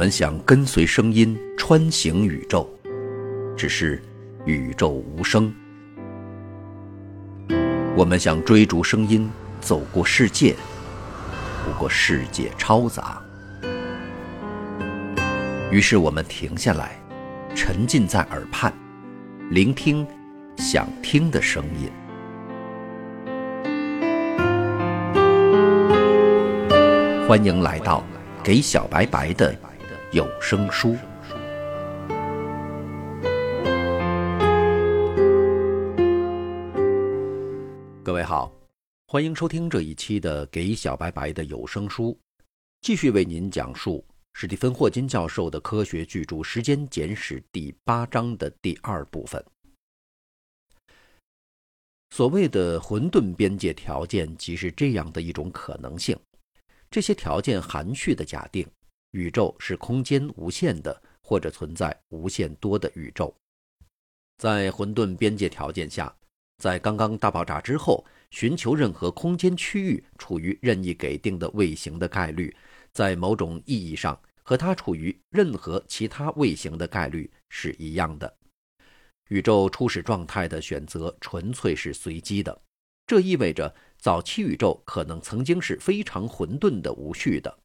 我们想跟随声音穿行宇宙，只是宇宙无声；我们想追逐声音走过世界，不过世界嘈杂。于是我们停下来，沉浸在耳畔，聆听想听的声音。欢迎来到给小白白的有声书。各位好，欢迎收听这一期的给小白白的有声书，继续为您讲述史蒂芬·霍金教授的科学巨著《时间简史》第八章的第二部分。所谓的混沌边界条件，即是这样的一种可能性。这些条件含蓄的假定，宇宙是空间无限的，或者存在无限多的宇宙。在混沌边界条件下，在刚刚大爆炸之后，寻求任何空间区域处于任意给定的位形的概率，在某种意义上和它处于任何其他位形的概率是一样的。宇宙初始状态的选择纯粹是随机的，这意味着。早期宇宙可能曾经是非常混沌的、无序的，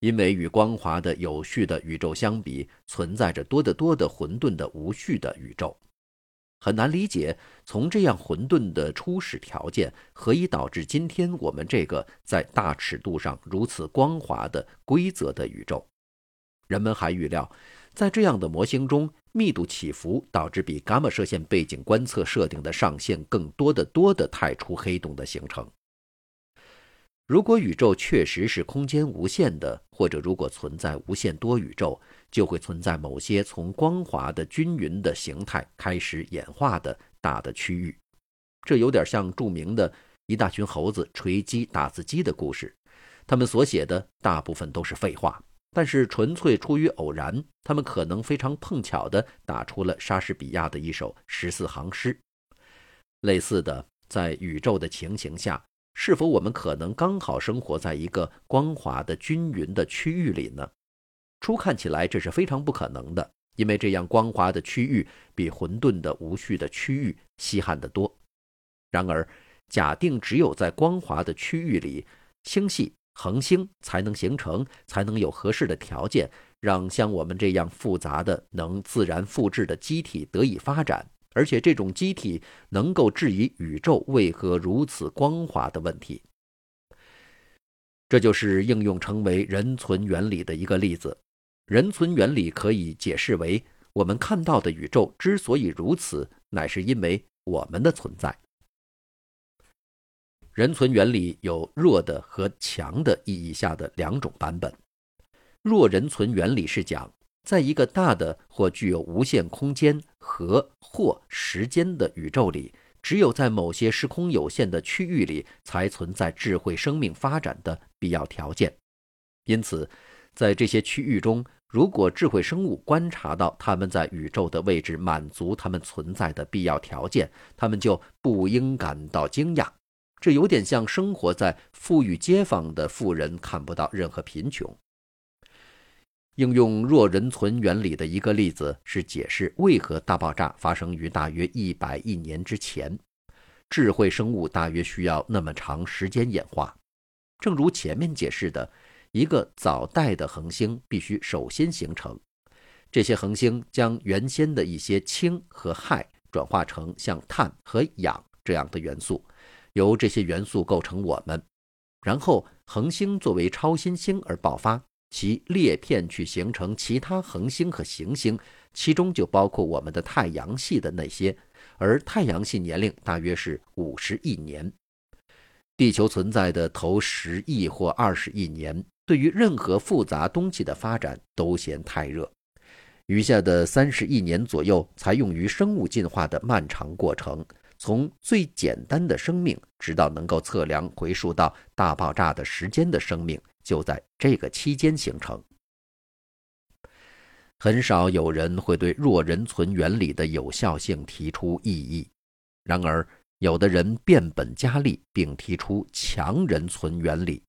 因为与光滑的有序的宇宙相比，存在着多得多的混沌的、无序的宇宙。很难理解，从这样混沌的初始条件，何以导致今天我们这个在大尺度上如此光滑的规则的宇宙？人们还预料，在这样的模型中。密度起伏导致比伽马射线背景观测设定的上限更多的多的太初黑洞的形成。如果宇宙确实是空间无限的，或者如果存在无限多宇宙，就会存在某些从光滑的均匀的形态开始演化的大的区域。这有点像著名的一大群猴子锤击打字机的故事，他们所写的大部分都是废话。但是纯粹出于偶然，他们可能非常碰巧地打出了莎士比亚的一首十四行诗。类似的，在宇宙的情形下，是否我们可能刚好生活在一个光滑的均匀的区域里呢？初看起来这是非常不可能的，因为这样光滑的区域比混沌的无序的区域稀罕得多。然而，假定只有在光滑的区域里，星系。恒星才能形成，才能有合适的条件，让像我们这样复杂的、能自然复制的机体得以发展，而且这种机体能够质疑宇宙为何如此光滑的问题。这就是应用成为人存原理的一个例子。人存原理可以解释为：我们看到的宇宙之所以如此，乃是因为我们的存在。人存原理有弱的和强的意义下的两种版本。弱人存原理是讲，在一个大的或具有无限空间和或时间的宇宙里，只有在某些时空有限的区域里，才存在智慧生命发展的必要条件。因此，在这些区域中，如果智慧生物观察到他们在宇宙的位置满足他们存在的必要条件，他们就不应感到惊讶。这有点像生活在富裕街坊的富人看不到任何贫穷。应用弱人存原理的一个例子是解释为何大爆炸发生于大约一百亿年之前，智慧生物大约需要那么长时间演化。正如前面解释的，一个早代的恒星必须首先形成，这些恒星将原先的一些氢和氦转化成像碳和氧这样的元素。由这些元素构成我们，然后恒星作为超新星而爆发，其裂片去形成其他恒星和行星，其中就包括我们的太阳系的那些。而太阳系年龄大约是五十亿年，地球存在的头十亿或二十亿年，对于任何复杂东西的发展都嫌太热。余下的三十亿年左右，才用于生物进化的漫长过程。从最简单的生命，直到能够测量回溯到大爆炸的时间的生命，就在这个期间形成。很少有人会对弱人存原理的有效性提出异议，然而有的人变本加厉，并提出强人存原理。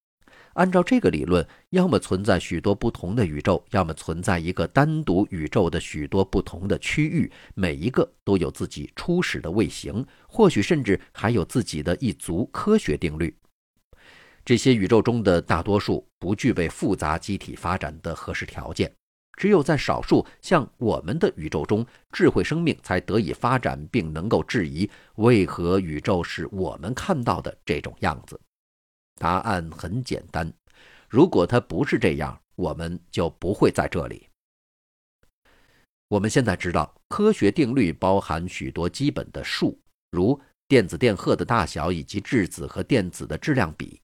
按照这个理论，要么存在许多不同的宇宙，要么存在一个单独宇宙的许多不同的区域，每一个都有自己初始的卫星，或许甚至还有自己的一组科学定律。这些宇宙中的大多数不具备复杂机体发展的合适条件，只有在少数像我们的宇宙中，智慧生命才得以发展，并能够质疑为何宇宙是我们看到的这种样子。答案很简单，如果它不是这样，我们就不会在这里。我们现在知道，科学定律包含许多基本的数，如电子电荷的大小以及质子和电子的质量比。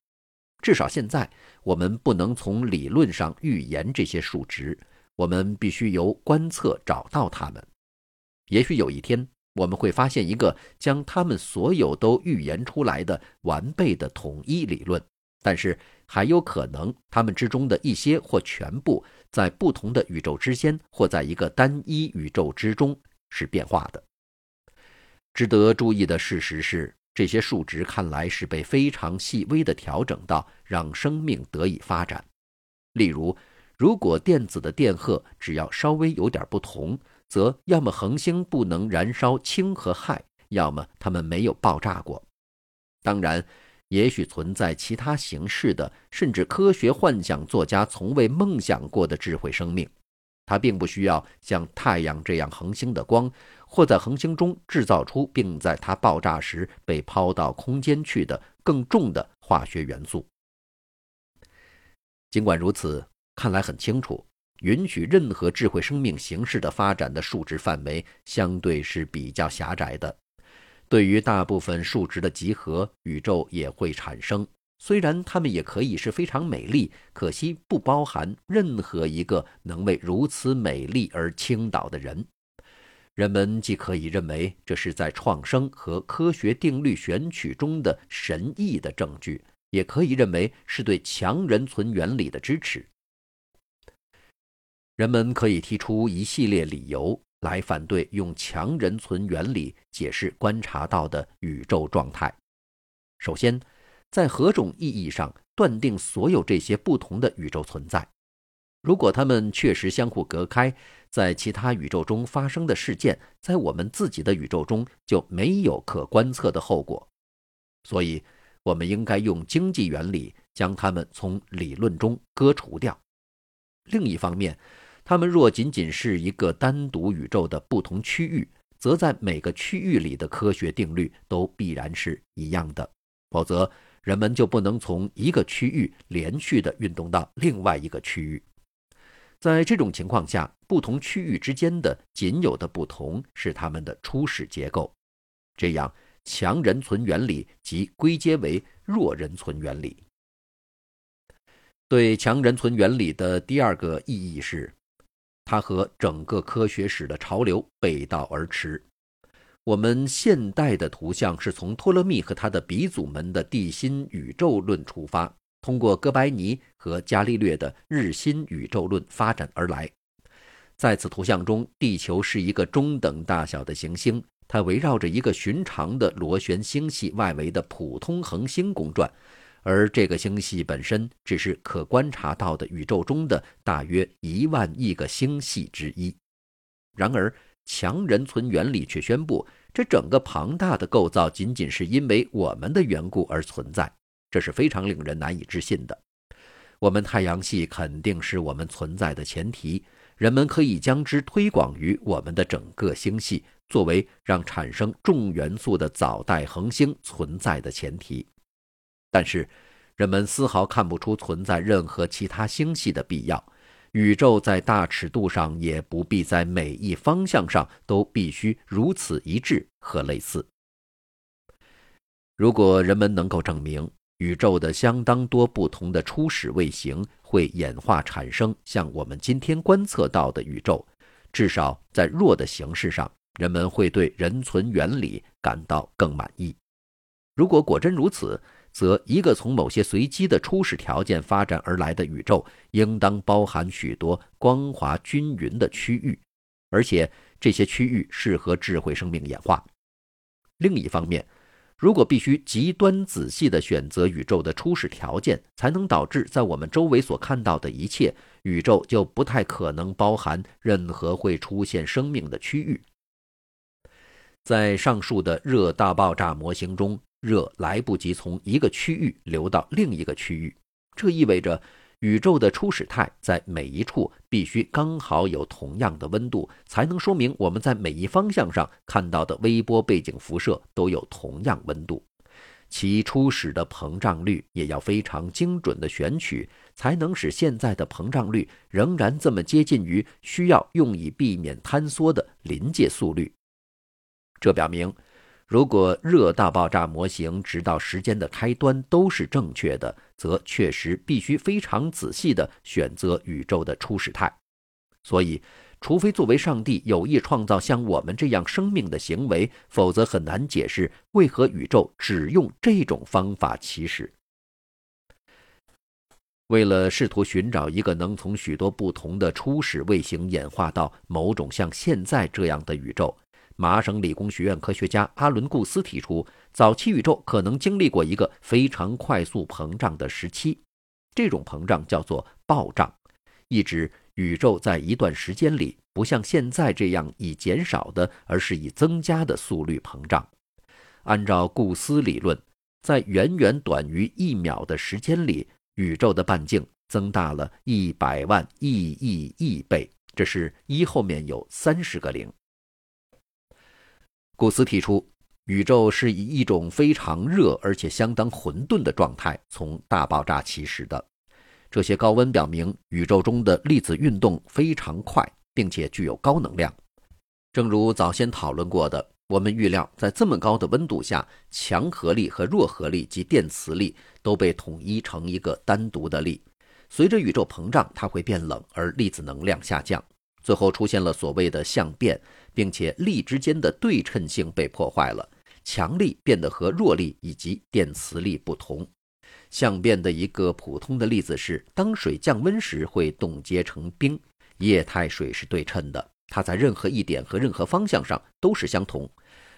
至少现在，我们不能从理论上预言这些数值，我们必须由观测找到它们。也许有一天，我们会发现一个将它们所有都预言出来的完备的统一理论。但是还有可能，它们之中的一些或全部，在不同的宇宙之间，或在一个单一宇宙之中是变化的。值得注意的事实是，这些数值看来是被非常细微地调整到让生命得以发展。例如，如果电子的电荷只要稍微有点不同，则要么恒星不能燃烧氢和氦，要么它们没有爆炸过。当然。也许存在其他形式的，甚至科学幻想作家从未梦想过的智慧生命。它并不需要像太阳这样恒星的光，或在恒星中制造出并在它爆炸时被抛到空间去的更重的化学元素。尽管如此，看来很清楚，允许任何智慧生命形式的发展的数值范围相对是比较狭窄的。对于大部分数值的集合，宇宙也会产生。虽然它们也可以是非常美丽，可惜不包含任何一个能为如此美丽而倾倒的人。人们既可以认为这是在创生和科学定律选取中的神异的证据，也可以认为是对强人存原理的支持。人们可以提出一系列理由。来反对用强人存原理解释观察到的宇宙状态。首先，在何种意义上断定所有这些不同的宇宙存在？如果它们确实相互隔开，在其他宇宙中发生的事件，在我们自己的宇宙中就没有可观测的后果。所以，我们应该用经济原理将它们从理论中割除掉。另一方面，它们若仅仅是一个单独宇宙的不同区域，则在每个区域里的科学定律都必然是一样的，否则人们就不能从一个区域连续地运动到另外一个区域。在这种情况下，不同区域之间的仅有的不同是它们的初始结构。这样，强人存原理即归结为弱人存原理。对强人存原理的第二个意义是。它和整个科学史的潮流背道而驰。我们现代的图像是从托勒密和他的鼻祖们的地心宇宙论出发，通过哥白尼和伽利略的日心宇宙论发展而来。在此图像中，地球是一个中等大小的行星，它围绕着一个寻常的螺旋星系外围的普通恒星公转。而这个星系本身只是可观察到的宇宙中的大约一万亿个星系之一。然而，强人存原理却宣布，这整个庞大的构造仅仅是因为我们的缘故而存在，这是非常令人难以置信的。我们太阳系肯定是我们存在的前提，人们可以将之推广于我们的整个星系，作为让产生重元素的早代恒星存在的前提。但是，人们丝毫看不出存在任何其他星系的必要。宇宙在大尺度上也不必在每一方向上都必须如此一致和类似。如果人们能够证明宇宙的相当多不同的初始卫星会演化产生像我们今天观测到的宇宙，至少在弱的形式上，人们会对人存原理感到更满意。如果果真如此，则一个从某些随机的初始条件发展而来的宇宙，应当包含许多光滑均匀的区域，而且这些区域适合智慧生命演化。另一方面，如果必须极端仔细地选择宇宙的初始条件，才能导致在我们周围所看到的一切，宇宙就不太可能包含任何会出现生命的区域。在上述的热大爆炸模型中，热来不及从一个区域流到另一个区域，这意味着。宇宙的初始态在每一处必须刚好有同样的温度，才能说明我们在每一方向上看到的微波背景辐射都有同样温度。其初始的膨胀率也要非常精准的选取，才能使现在的膨胀率仍然这么接近于需要用以避免坍缩的临界速率。这表明。如果热大爆炸模型直到时间的开端都是正确的，则确实必须非常仔细地选择宇宙的初始态。所以，除非作为上帝有意创造像我们这样生命的行为，否则很难解释为何宇宙只用这种方法起始。为了试图寻找一个能从许多不同的初始卫星演化到某种像现在这样的宇宙。麻省理工学院科学家阿伦·顾斯提出，早期宇宙可能经历过一个非常快速膨胀的时期，这种膨胀叫做暴胀，意指宇宙在一段时间里不像现在这样以减少的，而是以增加的速率膨胀。按照顾斯理论，在远远短于一秒的时间里，宇宙的半径增大了一百万亿亿亿倍，这是一后面有三十个零。古斯提出，宇宙是以一种非常热而且相当混沌的状态从大爆炸起始的。这些高温表明宇宙中的粒子运动非常快，并且具有高能量。正如早先讨论过的，我们预料在这么高的温度下，强合力和弱合力及电磁力都被统一成一个单独的力。随着宇宙膨胀，它会变冷，而粒子能量下降。最后出现了所谓的相变，并且力之间的对称性被破坏了，强力变得和弱力以及电磁力不同。相变的一个普通的例子是，当水降温时会冻结成冰。液态水是对称的，它在任何一点和任何方向上都是相同。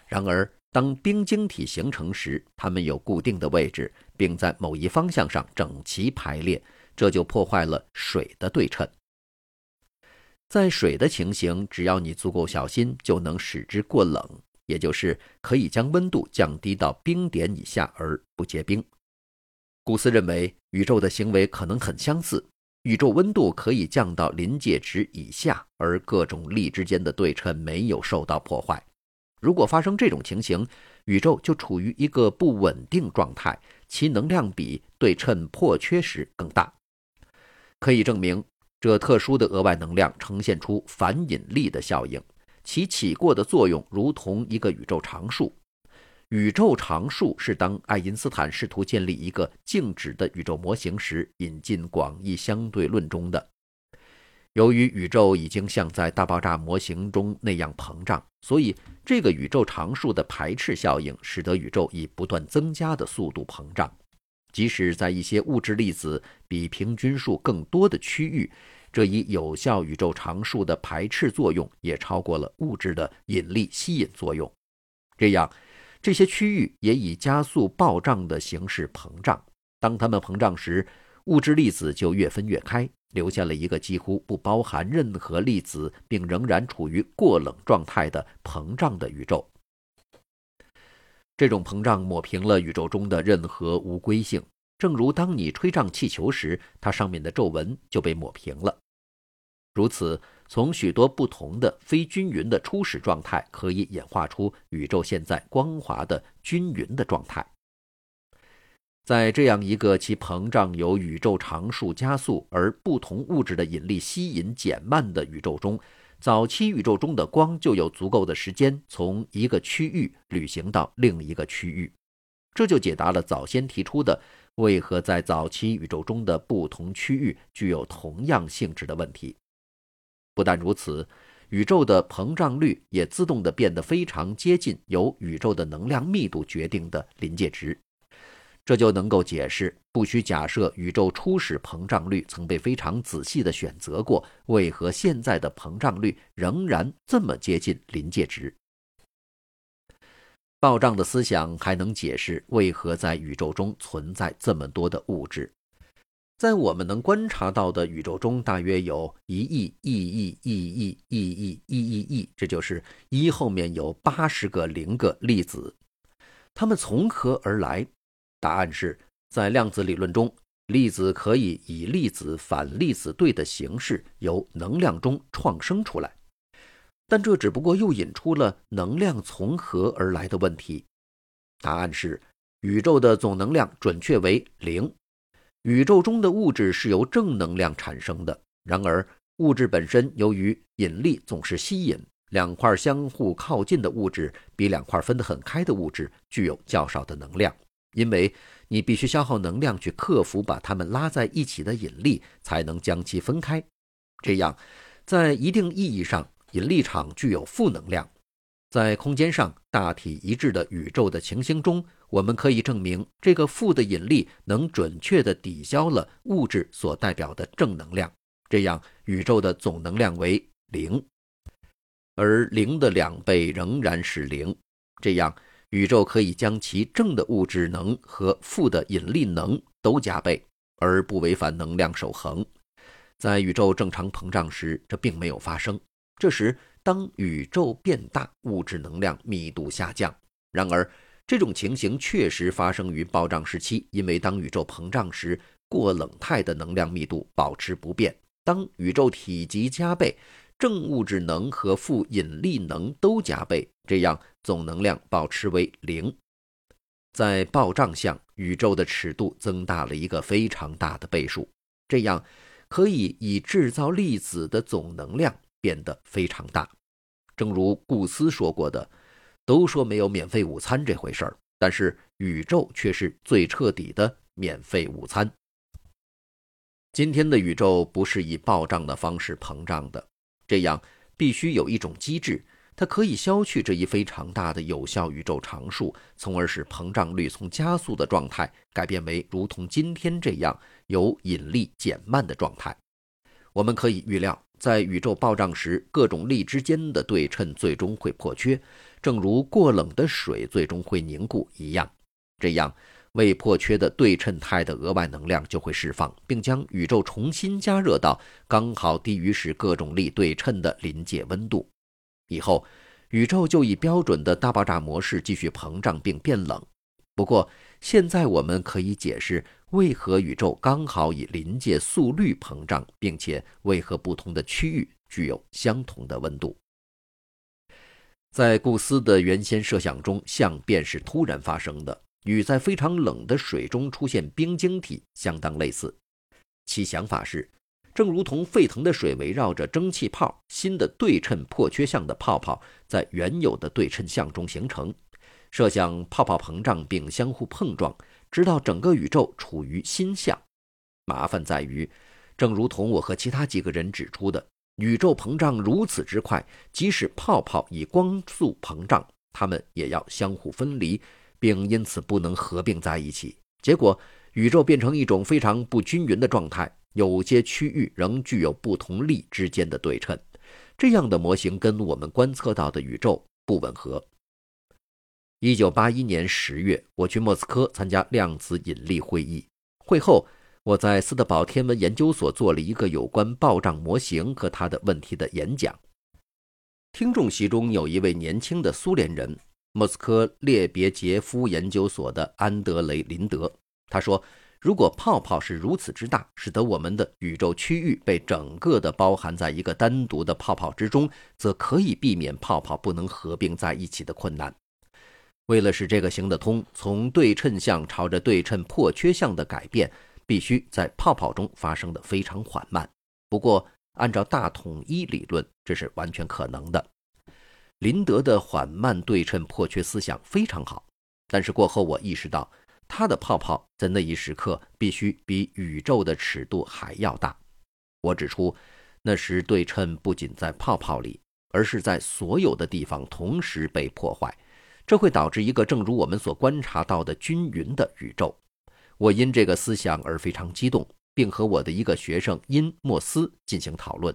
然而，当冰晶体形成时，它们有固定的位置，并在某一方向上整齐排列，这就破坏了水的对称。在水的情形，只要你足够小心，就能使之过冷，也就是可以将温度降低到冰点以下而不结冰。古斯认为，宇宙的行为可能很相似，宇宙温度可以降到临界值以下，而各种力之间的对称没有受到破坏。如果发生这种情形，宇宙就处于一个不稳定状态，其能量比对称破缺时更大。可以证明。这特殊的额外能量呈现出反引力的效应，其起过的作用如同一个宇宙常数。宇宙常数是当爱因斯坦试图建立一个静止的宇宙模型时引进广义相对论中的。由于宇宙已经像在大爆炸模型中那样膨胀，所以这个宇宙常数的排斥效应使得宇宙以不断增加的速度膨胀。即使在一些物质粒子比平均数更多的区域，这一有效宇宙常数的排斥作用也超过了物质的引力吸引作用。这样，这些区域也以加速暴胀的形式膨胀。当它们膨胀时，物质粒子就越分越开，留下了一个几乎不包含任何粒子，并仍然处于过冷状态的膨胀的宇宙。这种膨胀抹平了宇宙中的任何无规性，正如当你吹胀气球时，它上面的皱纹就被抹平了。如此，从许多不同的非均匀的初始状态，可以演化出宇宙现在光滑的均匀的状态。在这样一个其膨胀由宇宙常数加速，而不同物质的引力吸引减慢的宇宙中。早期宇宙中的光就有足够的时间从一个区域旅行到另一个区域，这就解答了早先提出的为何在早期宇宙中的不同区域具有同样性质的问题。不但如此，宇宙的膨胀率也自动地变得非常接近由宇宙的能量密度决定的临界值。这就能够解释，不需假设宇宙初始膨胀率曾被非常仔细的选择过，为何现在的膨胀率仍然这么接近临界值。暴胀的思想还能解释为何在宇宙中存在这么多的物质。在我们能观察到的宇宙中，大约有一亿亿亿亿亿亿亿亿亿亿，这就是一后面有八十个零个粒子。它们从何而来？答案是在量子理论中，粒子可以以粒子反粒子对的形式由能量中创生出来。但这只不过又引出了能量从何而来的问题。答案是，宇宙的总能量准确为零。宇宙中的物质是由正能量产生的。然而，物质本身由于引力总是吸引，两块相互靠近的物质比两块分得很开的物质具有较少的能量，因为你必须消耗能量去克服把它们拉在一起的引力，才能将其分开。这样，在一定意义上。引力场具有负能量，在空间上大体一致的宇宙的情形中，我们可以证明这个负的引力能准确地抵消了物质所代表的正能量。这样，宇宙的总能量为零，而零的两倍仍然是零。这样，宇宙可以将其正的物质能和负的引力能都加倍，而不违反能量守恒。在宇宙正常膨胀时，这并没有发生。这时，当宇宙变大，物质能量密度下降。然而，这种情形确实发生于暴胀时期，因为当宇宙膨胀时，过冷态的能量密度保持不变。当宇宙体积加倍，正物质能和负引力能都加倍，这样总能量保持为零。在暴胀下，宇宙的尺度增大了一个非常大的倍数，这样可以以制造粒子的总能量。变得非常大，正如顾斯说过的：“都说没有免费午餐这回事儿，但是宇宙却是最彻底的免费午餐。”今天的宇宙不是以暴胀的方式膨胀的，这样必须有一种机制，它可以消去这一非常大的有效宇宙常数，从而使膨胀率从加速的状态改变为如同今天这样由引力减慢的状态。我们可以预料。在宇宙暴胀时，各种力之间的对称最终会破缺，正如过冷的水最终会凝固一样。这样，未破缺的对称态的额外能量就会释放，并将宇宙重新加热到刚好低于使各种力对称的临界温度。以后，宇宙就以标准的大爆炸模式继续膨胀并变冷。不过，现在我们可以解释为何宇宙刚好以临界速率膨胀，并且为何不同的区域具有相同的温度。在顾斯的原先设想中，相变是突然发生的，与在非常冷的水中出现冰晶体相当类似。其想法是，正如同沸腾的水围绕着蒸汽泡，新的对称破缺相的泡泡在原有的对称相中形成。设想泡泡膨胀并相互碰撞，直到整个宇宙处于新相。麻烦在于，正如同我和其他几个人指出的，宇宙膨胀如此之快，即使泡泡以光速膨胀，它们也要相互分离，并因此不能合并在一起。结果，宇宙变成一种非常不均匀的状态，有些区域仍具有不同力之间的对称。这样的模型跟我们观测到的宇宙不吻合。一九八一年十月，我去莫斯科参加量子引力会议。会后，我在斯德堡天文研究所做了一个有关暴胀模型和它的问题的演讲。听众席中有一位年轻的苏联人，莫斯科列别杰夫研究所的安德雷·林德。他说：“如果泡泡是如此之大，使得我们的宇宙区域被整个的包含在一个单独的泡泡之中，则可以避免泡泡不能合并在一起的困难。”为了使这个行得通，从对称相朝着对称破缺相的改变，必须在泡泡中发生的非常缓慢。不过，按照大统一理论，这是完全可能的。林德的缓慢对称破缺思想非常好，但是过后我意识到，他的泡泡在那一时刻必须比宇宙的尺度还要大。我指出，那时对称不仅在泡泡里，而是在所有的地方同时被破坏。这会导致一个正如我们所观察到的均匀的宇宙。我因这个思想而非常激动，并和我的一个学生因莫斯进行讨论。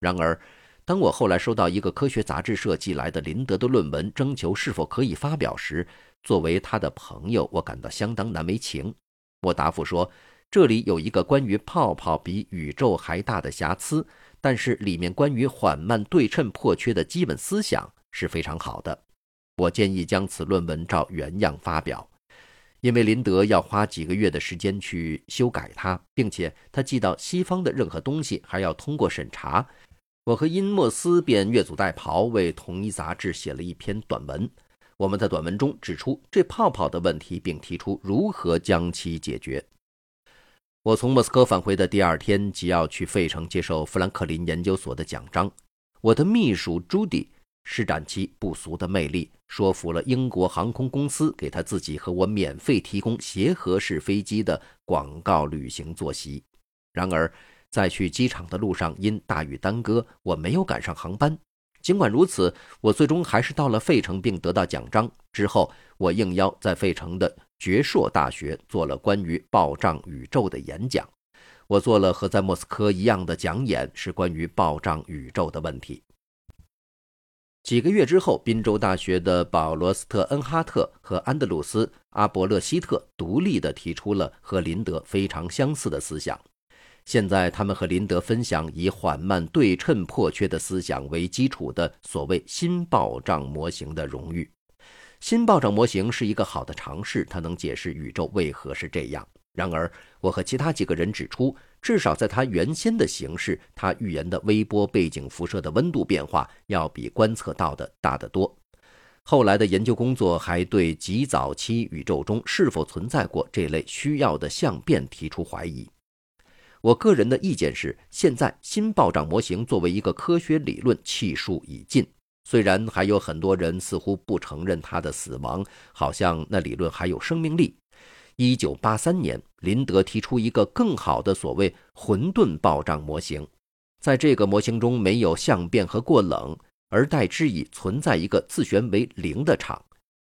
然而，当我后来收到一个科学杂志社寄来的林德的论文，征求是否可以发表时，作为他的朋友，我感到相当难为情。我答复说：“这里有一个关于泡泡比宇宙还大的瑕疵，但是里面关于缓慢对称破缺的基本思想是非常好的。我建议将此论文照原样发表。”因为林德要花几个月的时间去修改它，并且他寄到西方的任何东西还要通过审查。我和因莫斯便越俎代庖，为同一杂志写了一篇短文。我们在短文中指出这泡泡的问题，并提出如何将其解决。我从莫斯科返回的第二天，即要去费城接受富兰克林研究所的奖章。我的秘书朱迪。施展其不俗的魅力，说服了英国航空公司给他自己和我免费提供协和式飞机的广告旅行坐席。然而，在去机场的路上因大雨耽搁，我没有赶上航班。尽管如此，我最终还是到了费城，并得到奖章。之后，我应邀在费城的爵硕大学做了关于暴胀宇宙的演讲。我做了和在莫斯科一样的讲演，是关于暴胀宇宙的问题。几个月之后，宾州大学的保罗斯特恩哈特和安德鲁斯阿伯勒希特独立地提出了和林德非常相似的思想。现在，他们和林德分享以缓慢对称破缺的思想为基础的所谓新暴胀模型的荣誉。新暴胀模型是一个好的尝试，它能解释宇宙为何是这样。然而，我和其他几个人指出，至少在它原先的形式，它预言的微波背景辐射的温度变化要比观测到的大得多。后来的研究工作还对极早期宇宙中是否存在过这类需要的相变提出怀疑。我个人的意见是，现在新暴涨模型作为一个科学理论气数已尽，虽然还有很多人似乎不承认它的死亡，好像那理论还有生命力。一九八三年，林德提出一个更好的所谓混沌暴涨模型，在这个模型中没有相变和过冷，而代之以存在一个自旋为零的场。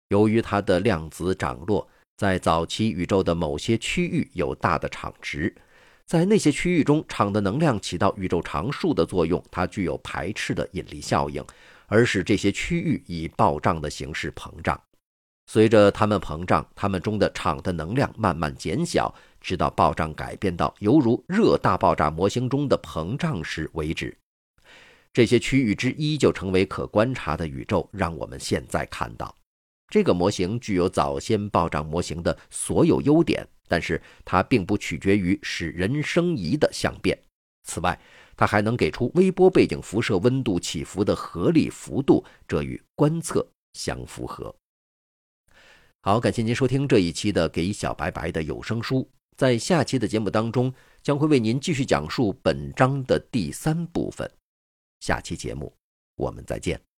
由于它的量子涨落，在早期宇宙的某些区域有大的场值，在那些区域中，场的能量起到宇宙常数的作用，它具有排斥的引力效应，而使这些区域以暴胀的形式膨胀。随着它们膨胀，它们中的场的能量慢慢减小，直到暴胀改变到犹如热大爆炸模型中的膨胀时为止。这些区域之一就成为可观察的宇宙。让我们现在看到，这个模型具有早先暴胀模型的所有优点，但是它并不取决于使人生疑的相变。此外，它还能给出微波背景辐射温度起伏的合理幅度，这与观测相符合。好，感谢您收听这一期的《给小白白的有声书》。在下期的节目当中，将会为您继续讲述本章的第三部分。下期节目，我们再见。